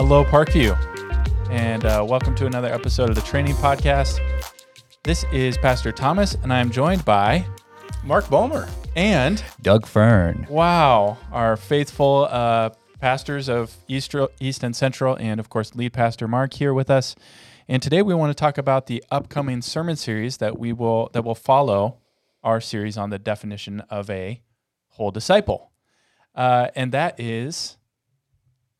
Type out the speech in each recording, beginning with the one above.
Hello, Parkview, and uh, welcome to another episode of the Training Podcast. This is Pastor Thomas, and I'm joined by Mark Bulmer. and Doug Fern. wow, our faithful uh, pastors of East, East and Central, and of course, lead pastor Mark here with us. And today we want to talk about the upcoming sermon series that we will that will follow our series on the definition of a whole disciple, uh, and that is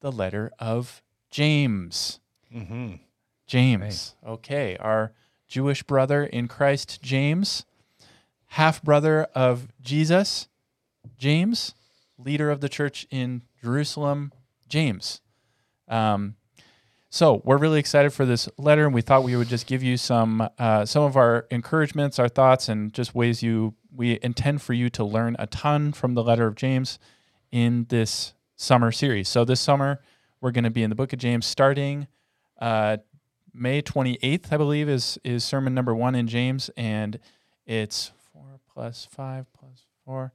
the letter of James. Mm-hmm. James. Okay, our Jewish brother in Christ, James, half brother of Jesus, James, leader of the church in Jerusalem, James. Um, so we're really excited for this letter, and we thought we would just give you some uh, some of our encouragements, our thoughts, and just ways you we intend for you to learn a ton from the letter of James in this summer series. So this summer we're going to be in the book of James, starting uh, May 28th, I believe, is is sermon number one in James, and it's four plus five plus four.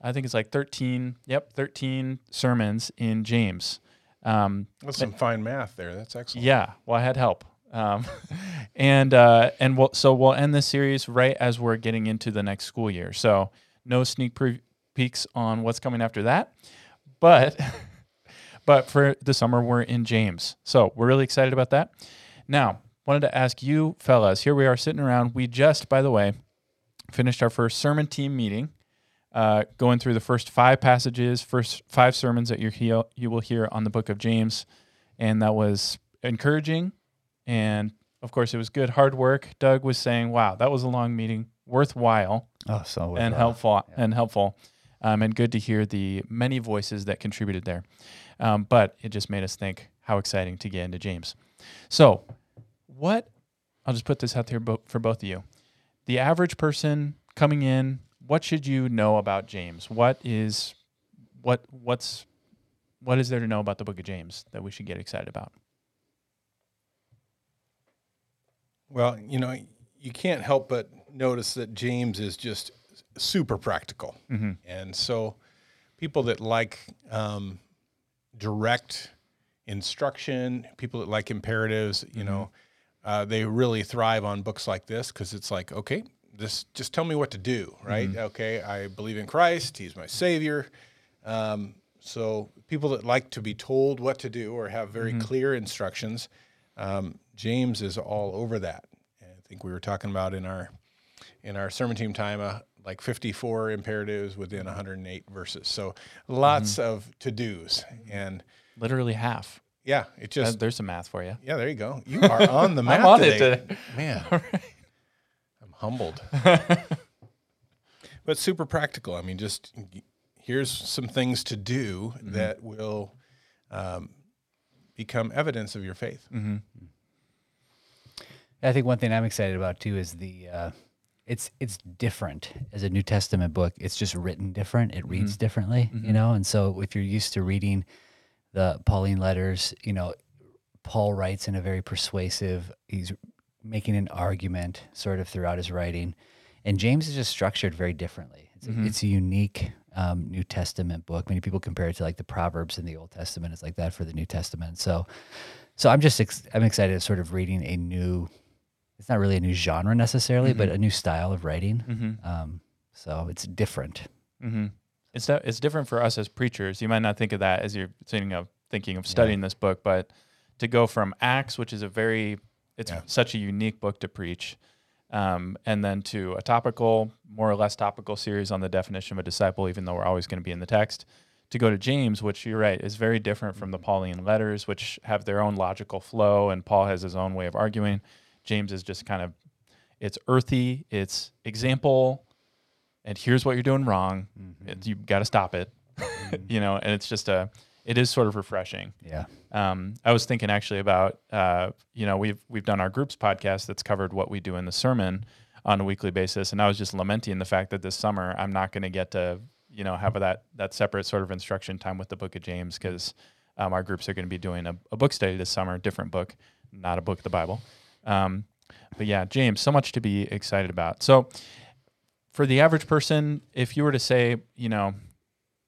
I think it's like 13. Yep, 13 sermons in James. Um, That's some fine math there. That's excellent. yeah, well, I had help. Um, and uh, and we'll, so we'll end this series right as we're getting into the next school year. So no sneak pre- peeks on what's coming after that, but but for the summer we're in James. So we're really excited about that. Now, wanted to ask you fellas. Here we are sitting around. We just, by the way, finished our first sermon team meeting uh, going through the first five passages, first five sermons that you hear, you will hear on the book of James, and that was encouraging, and of course it was good hard work. Doug was saying, "Wow, that was a long meeting, worthwhile Oh, so and helpful and helpful, um, and good to hear the many voices that contributed there." Um, but it just made us think how exciting to get into James. So, what I'll just put this out there for both of you. The average person coming in, what should you know about James? What is what what's what is there to know about the book of James that we should get excited about? Well, you know, you can't help but notice that James is just super practical. Mm-hmm. And so people that like um, direct instruction, people that like imperatives, you know, uh, they really thrive on books like this because it's like, okay, this just tell me what to do, right? Okay, I believe in Christ; He's my Savior. Um, so people that like to be told what to do or have very clear instructions, um, James is all over that. And I think we were talking about in our in our sermon team time, uh, like 54 imperatives within 108 verses. So lots of to dos, and Literally half. yeah, it Uh, just There's some math for you. yeah, there you go. You are on the map on it today. today. man. I'm humbled, but super practical. I mean, just here's some things to do Mm-hmm. that will um, become evidence of your faith. Mm-hmm. I think one thing I'm excited about too is the uh, it's it's different as a New Testament book. It's just written different. It reads mm-hmm. differently, you mm-hmm. know. And so if you're used to reading the Pauline letters, you know, Paul writes in a very persuasive. He's making an argument sort of throughout his writing, and James is just structured very differently. It's, a, it's a unique um, New Testament book. Many people compare it to like the Proverbs in the Old Testament. It's like that for the New Testament. So, so I'm just ex- I'm excited sort of reading a new. It's not really a new genre necessarily, but a new style of writing. Mm-hmm. Um, so it's different. Mm-hmm. It's that it's different for us as preachers. You might not think of that as you're thinking of thinking of studying this book, but to go from Acts, which is a very it's Yeah. such a unique book to preach, um, and then to a topical, more or less topical series on the definition of a disciple, even though we're always going to be in the text. To go to James, which you're right is very different from the Pauline letters, which have their own logical flow, and Paul has his own way of arguing. James is just kind of it's earthy, it's example, and here's what you're doing wrong. It- you got to stop it, you know. And it's just a, it is sort of refreshing. Yeah. Um, I was thinking actually about, uh, you know, we've we've done our groups podcast that's covered what we do in the sermon on a weekly basis, and I was just lamenting the fact that this summer I'm not going to get to, you know, have that that separate sort of instruction time with the Book of James because um, our groups are going to be doing a, a book study this summer, different book, not a book of the Bible. Um, but yeah, James, so much to be excited about. So for the average person, if you were to say, you know,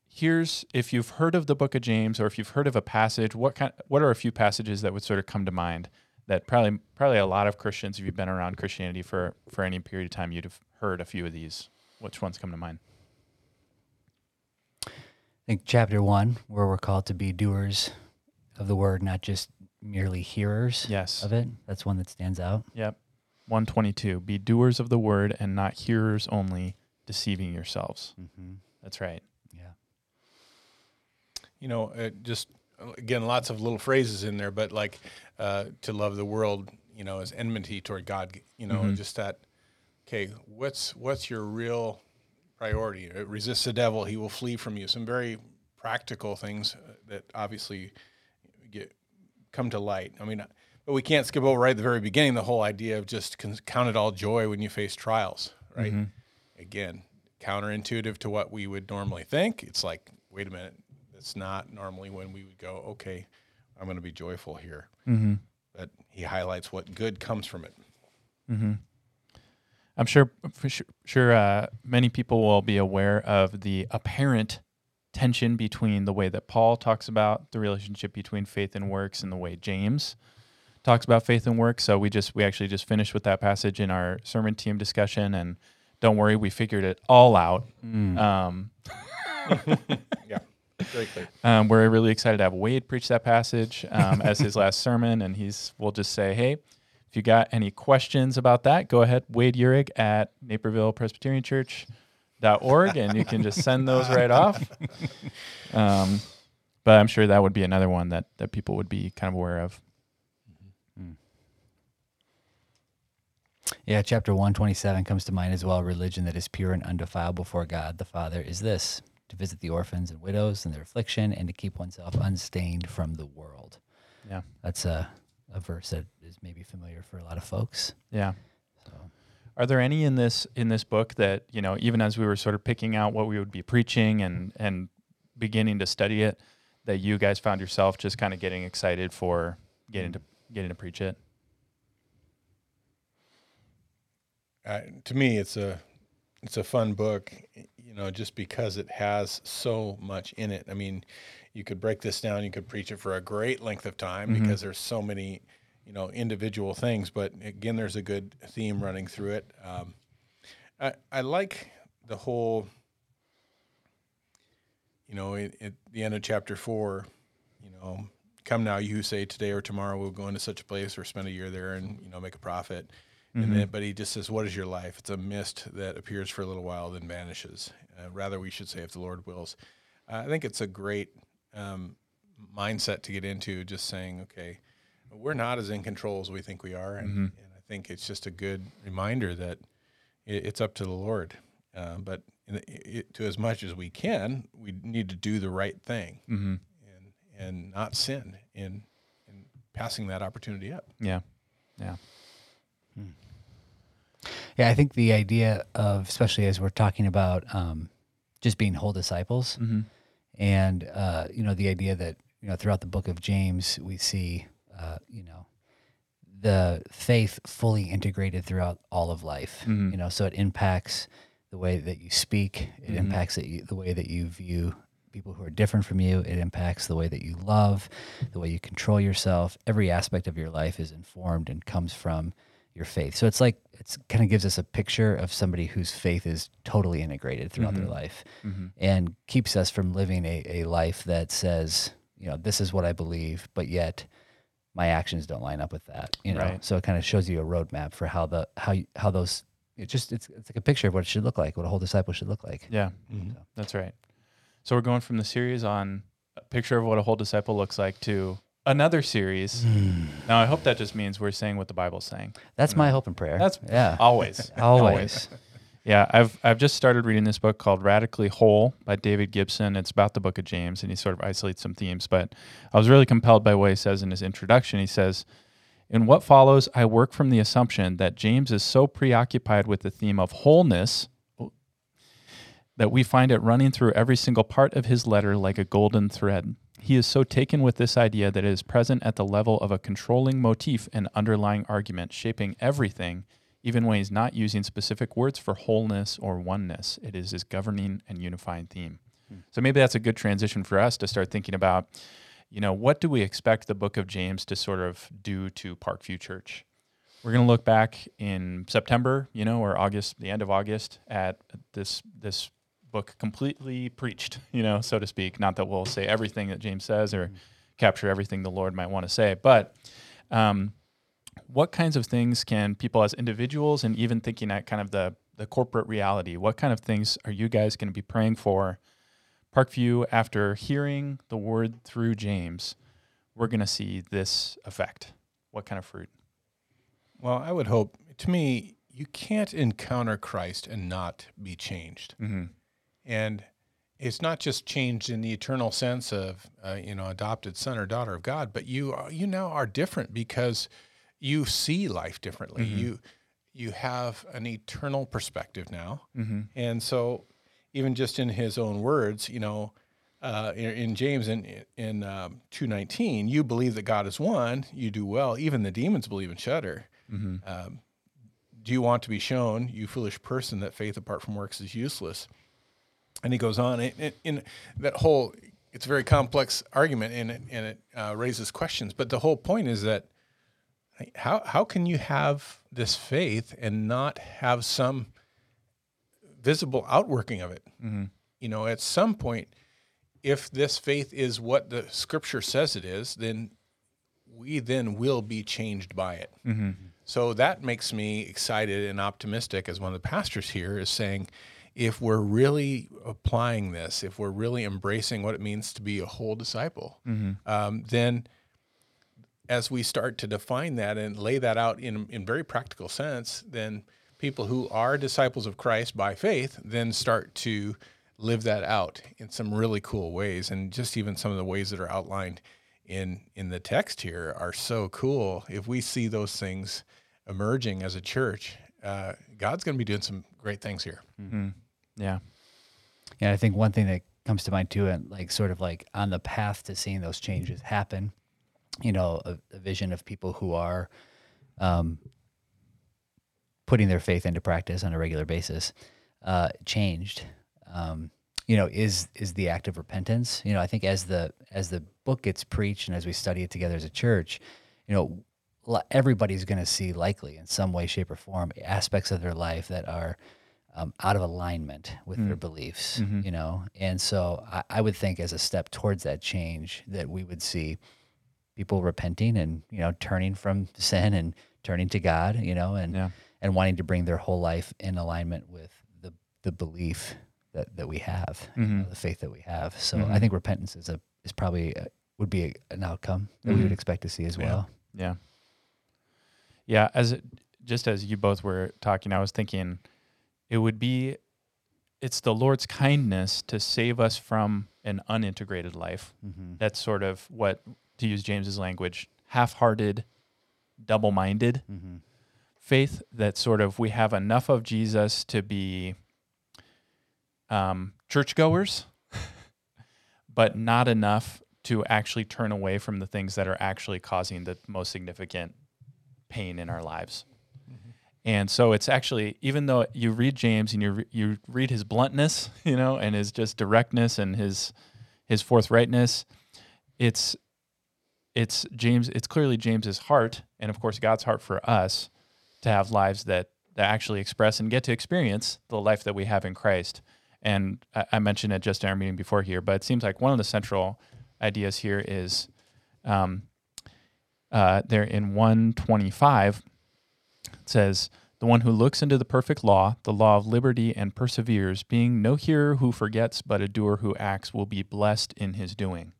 here's if you've heard of the book of James or if you've heard of a passage, what kind what are a few passages that would sort of come to mind that probably probably a lot of Christians, if you've been around Christianity for for any period of time, you'd have heard a few of these. Which ones come to mind? I think chapter one, where we're called to be doers of the word, not just merely hearers Yes. of it. That's one that stands out. Yep. 122. Be doers of the word and not hearers only, deceiving yourselves. Mm-hmm. That's right. Yeah. you know, it just again, lots of little phrases in there, but like uh, to love the world, you know, is enmity toward God. You know, Mhm. just that. Okay, what's what's your real priority? Uh, Resist the devil; he will flee from you. Some very practical things uh, that obviously get come to light. I mean, uh, but we can't skip over right at the very beginning the whole idea of just count it all joy when you face trials, right? Mhm. Again, counterintuitive to what we would normally think. It's like, wait a minute, it's not normally when we would go, okay, I'm going to be joyful here. Mm-hmm. But he highlights what good comes from it. Mm-hmm. I'm sure, for sure, sure uh, many people will be aware of the apparent tension between the way that Paul talks about the relationship between faith and works and the way James talks about faith and works. So we just we actually just finished with that passage in our sermon team discussion, and don't worry, we figured it all out. Mm. Um, Yeah, very clear. um, we're really excited to have Wade preach that passage um, as his last sermon, and he's we'll just say, hey, if you got any questions about that, go ahead, Wade Urig at Naperville Presbyterian Church org and you can just send those right off. Um, but I'm sure that would be another one that that people would be kind of aware of. Yeah, chapter 127 comes to mind as well. Religion that is pure and undefiled before God the Father is this to visit the orphans and widows in their affliction and to keep oneself unstained from the world. Yeah. That's a, a verse that is maybe familiar for a lot of folks. Yeah. So, Are there any in this in this book that you know, even as we were sort of picking out what we would be preaching and and beginning to study it, that you guys found yourself just kind of getting excited for getting to getting to preach it? Uh, to me, it's a it's a fun book, you know, just because it has so much in it. I mean, you could break this down, you could preach it for a great length of time Mhm. because there's so many, you know, individual things. But again, there's a good theme running through it. Um, I I like the whole, you know, at, the end of chapter four, you know, come now, you who say today or tomorrow we'll go into such a place or spend a year there and you know make a profit. Mhm. And then, but he just says, "What is your life? It's a mist that appears for a little while, then vanishes." Uh, rather, we should say, "If the Lord wills." Uh, I think it's a great um, mindset to get into. Just saying, "Okay, we're not as in control as we think we are," and, Mhm. and I think it's just a good reminder that it, it's up to the Lord. Uh, but in the, it, to as much as we can, we need to do the right thing Mm-hmm. and and not sin in in passing that opportunity up. Yeah. Yeah. yeah, I think the idea of, especially as we're talking about um, just being whole disciples, Mm-hmm. and uh, you know the idea that you know throughout the book of James we see uh, you know the faith fully integrated throughout all of life. Mhm. You know, so it impacts the way that you speak. It Mhm. impacts that you, the way that you view people who are different from you. It impacts the way that you love, the way you control yourself. Every aspect of your life is informed and comes from your faith. So it's like it's kind of gives us a picture of somebody whose faith is totally integrated throughout their Mhm. life Mm-hmm. and keeps us from living a, a life that says, you know, this is what I believe, but yet my actions don't line up with that. You know, Right. so it kind of shows you a roadmap for how the how you- how those. It just it's it's like a picture of what it should look like, what a whole disciple should look like. Yeah. Mm-hmm. That's right. So we're going from the series on a picture of what a whole disciple looks like to another series. Mm. Now I hope that just means we're saying what the Bible's saying. That's my hope and prayer. That's yeah, Always. always. Yeah, I've I've just started reading this book called Radically Whole by David Gibson. It's about the book of James and he sort of isolates some themes, but I was really compelled by what he says in his introduction. He says, "In what follows, I work from the assumption that James is so preoccupied with the theme of wholeness that we find it running through every single part of his letter like a golden thread. He is so taken with this idea that it is present at the level of a controlling motif and underlying argument, shaping everything, even when he's not using specific words for wholeness or oneness. It is his governing and unifying theme. So maybe that's a good transition for us to start thinking about, you know, what do we expect the book of James to sort of do to Parkview Church? We're going to look back in September, you know, or August, the end of August, at this this book completely preached, you know, so to speak. Not that we'll say everything that James says or capture everything the Lord might want to say, but um, what kinds of things can people as individuals and even thinking at kind of the the corporate reality, what kind of things are you guys going to be praying for? Parkview, after hearing the word through James, we're going to see this effect. What kind of fruit? Well, I would hope, to me, you can't encounter Christ and not be changed. Mm-hmm. And it's not just changed in the eternal sense of, uh, you know, adopted son or daughter of God, but you, are, you now are different because you see life differently. Mhm. You, you have an eternal perspective now. Mm-hmm. And so, even just in his own words, you know, uh, in, in James in in um, two nineteen, you believe that God is one. You do well. Even the demons believe and shudder. Mm-hmm. Um, do you want to be shown, you foolish person, that faith apart from works is useless? And he goes on in, in, in that whole. It's a very complex argument, and it and it uh, raises questions. But the whole point is that how how can you have this faith and not have some visible outworking of it? Mm-hmm. You know, at some point, if this faith is what the Scripture says it is, then we then will be changed by it. Mm-hmm. So that makes me excited and optimistic as one of the pastors here is saying, if we're really applying this, if we're really embracing what it means to be a whole disciple, Mm-hmm. um, then as we start to define that and lay that out in, in very practical sense, then people who are disciples of Christ by faith then start to live that out in some really cool ways. And just even some of the ways that are outlined in in the text here are so cool. If we see those things emerging as a church, uh, God's going to be doing some great things here. Mm-hmm. Yeah. Yeah, I think one thing that comes to mind too, and like sort of like on the path to seeing those changes happen, you know, a, a vision of people who are um, putting their faith into practice on a regular basis, uh, changed. Um, you know, is is the act of repentance. You know, I think as the as the book gets preached and as we study it together as a church, you know, everybody's going to see likely in some way, shape, or form aspects of their life that are um, out of alignment with their beliefs, Mhm. you know? And so I, I would think as a step towards that change that we would see people repenting and, you know, turning from sin and turning to God, you know, and, Yeah. and wanting to bring their whole life in alignment with the, the belief that, that we have, you know, Mhm. the faith that we have. So Mhm. I think repentance is a, is probably, a, would be a, an outcome that we Mhm. would expect to see as Yeah. well. Yeah. Yeah. As it, just as you both were talking, I was thinking it would be, it's the Lord's kindness to save us from an unintegrated life. Mm-hmm. That's sort of what, to use James's language, half hearted, double minded Mm-hmm. faith that sort of we have enough of Jesus to be um, churchgoers, but not enough to actually turn away from the things that are actually causing the most significant pain in our lives. And so it's actually even though you read James and you re- you read his bluntness, you know, and his just directness and his his forthrightness, it's it's James it's clearly James's heart and of course God's heart for us to have lives that that actually express and get to experience the life that we have in Christ. And I, I mentioned it just in our meeting before here, but it seems like one of the central ideas here is um, uh, there in 125 it says, The one who looks into the perfect law, the law of liberty, and perseveres, being no hearer who forgets, but a doer who acts, will be blessed in his doing.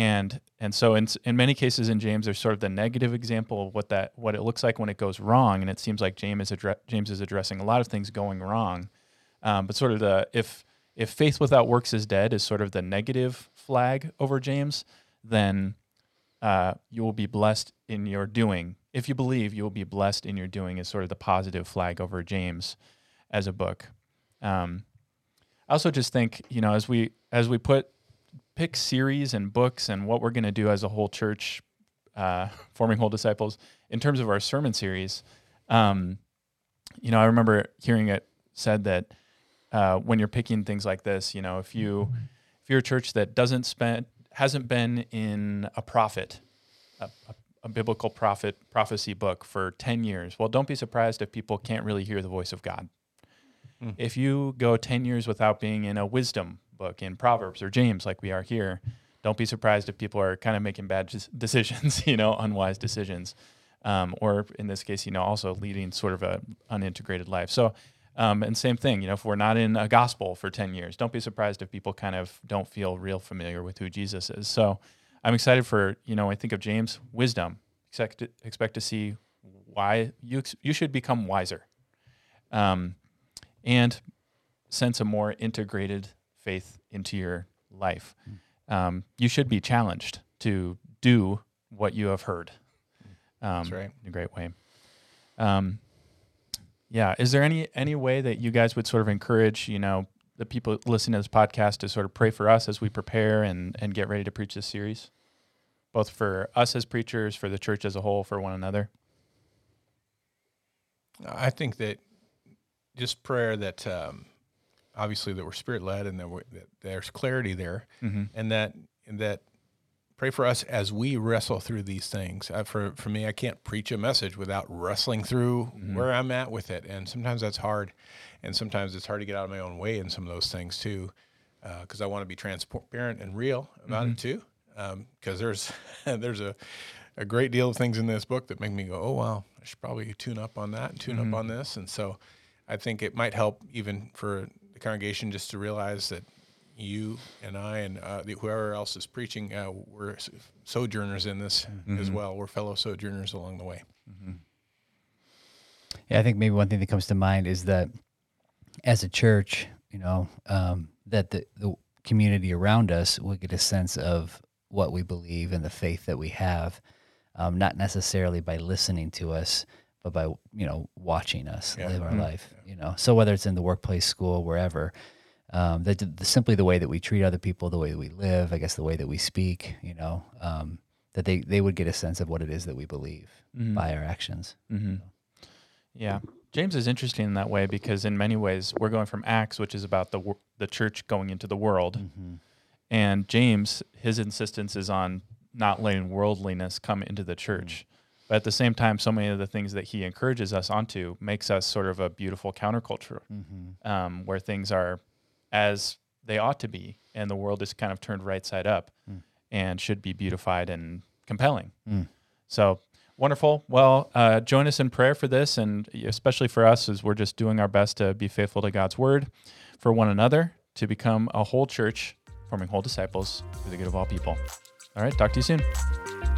And and so in in many cases in James, there's sort of the negative example of what that what it looks like when it goes wrong, and it seems like James is addre- James is addressing a lot of things going wrong, um, but sort of the if if faith without works is dead is sort of the negative flag over James, then uh, you will be blessed in your doing. If you believe, you will be blessed in your doing is sort of the positive flag over James as a book. Um, I also just think, you know, as we as we put pick series and books and what we're going to do as a whole church, uh, forming whole disciples in terms of our sermon series, um, you know, I remember hearing it said that uh, when you're picking things like this, you know, if you if you're a church that doesn't spend hasn't been in a prophet, a, a, a biblical prophet prophecy book for ten years, well, don't be surprised if people can't really hear the voice of God. Mm. If you go ten years without being in a wisdom book in Proverbs or James, like we are here, don't be surprised if people are kind of making bad decisions, you know, unwise decisions, um, or in this case, you know, also leading sort of a unintegrated life. So, um, and same thing, you know, if we're not in a gospel for ten years, don't be surprised if people kind of don't feel real familiar with who Jesus is. So, I'm excited for you know, I think of James, wisdom. Expect to, expect to see why you you should become wiser, um, and sense a more integrated faith into your life. Um, you should be challenged to do what you have heard. Um, That's right. In a great way. Um, yeah. Is there any any way that you guys would sort of encourage, you know, the people listening to this podcast to sort of pray for us as we prepare and and get ready to preach this series, both for us as preachers, for the church as a whole, for one another? I think that just prayer that um, obviously that we're spirit led and that, that there's clarity there, Mm-hmm. and that and that pray for us as we wrestle through these things. Uh, for for me, I can't preach a message without wrestling through where I'm at with it, and sometimes that's hard, and sometimes it's hard to get out of my own way in some of those things too, because I want to be transparent and real about it too. Because there's there's a a great deal of things in this book that make me go, oh wow, I should probably tune up on that and tune up on this, and so I think it might help even for the congregation just to realize that you and I and uh, the, whoever else is preaching, uh, we're sojourners in this as well. We're fellow sojourners along the way. Yeah, I think maybe one thing that comes to mind is that as a church, you know, um, that the, the community around us will get a sense of what we believe and the faith that we have, um, not necessarily by listening to us, but by you know watching us Yeah. live our life. You know, so whether it's in the workplace, school, wherever, um, that the, simply the way that we treat other people, the way that we live, I guess the way that we speak, you know, um, that they they would get a sense of what it is that we believe by our actions. Mm-hmm. Yeah, James is interesting in that way because in many ways we're going from Acts, which is about the the church going into the world, and James his insistence is on not letting worldliness come into the church. But at the same time, so many of the things that he encourages us onto makes us sort of a beautiful counterculture, um, where things are as they ought to be, and the world is kind of turned right side up, and should be beautified and compelling. So wonderful. Well, uh, join us in prayer for this, and especially for us, as we're just doing our best to be faithful to God's word for one another, to become a whole church, forming whole disciples for the good of all people. All right, talk to you soon.